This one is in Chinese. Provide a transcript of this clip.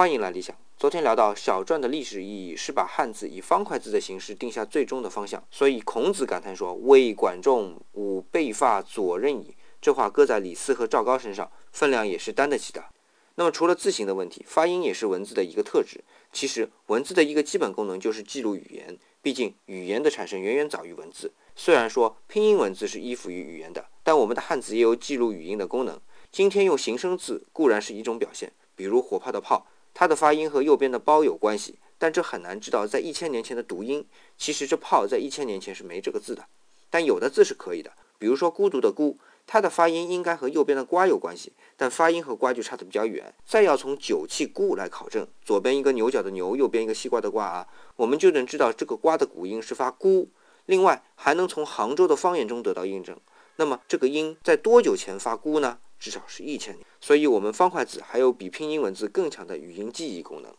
欢迎来理想。昨天聊到小篆的历史意义是把汉字以方块字的形式定下最终的方向，所以孔子感叹说：“为管仲，吾背发左衽矣。”这话搁在李斯和赵高身上，分量也是担得起的。那么除了字形的问题，发音也是文字的一个特质。其实文字的一个基本功能就是记录语言，毕竟语言的产生远远早于文字。虽然说拼音文字是依附于语言的，但我们的汉字也有记录语音的功能。今天用形声字固然是一种表现，比如火炮的炮，它的发音和右边的包有关系，但这很难知道在一千年前的读音。其实这炮在一千年前是没这个字的，但有的字是可以的，比如说孤独的孤，它的发音应该和右边的瓜有关系，但发音和瓜就差得比较远。再要从酒器孤来考证，左边一个牛角的牛，右边一个西瓜的瓜啊，我们就能知道这个瓜的古音是发孤。另外还能从杭州的方言中得到印证。那么这个音在多久前发孤呢？至少是一千年，所以我们方块字还有比拼音文字更强的语音记忆功能。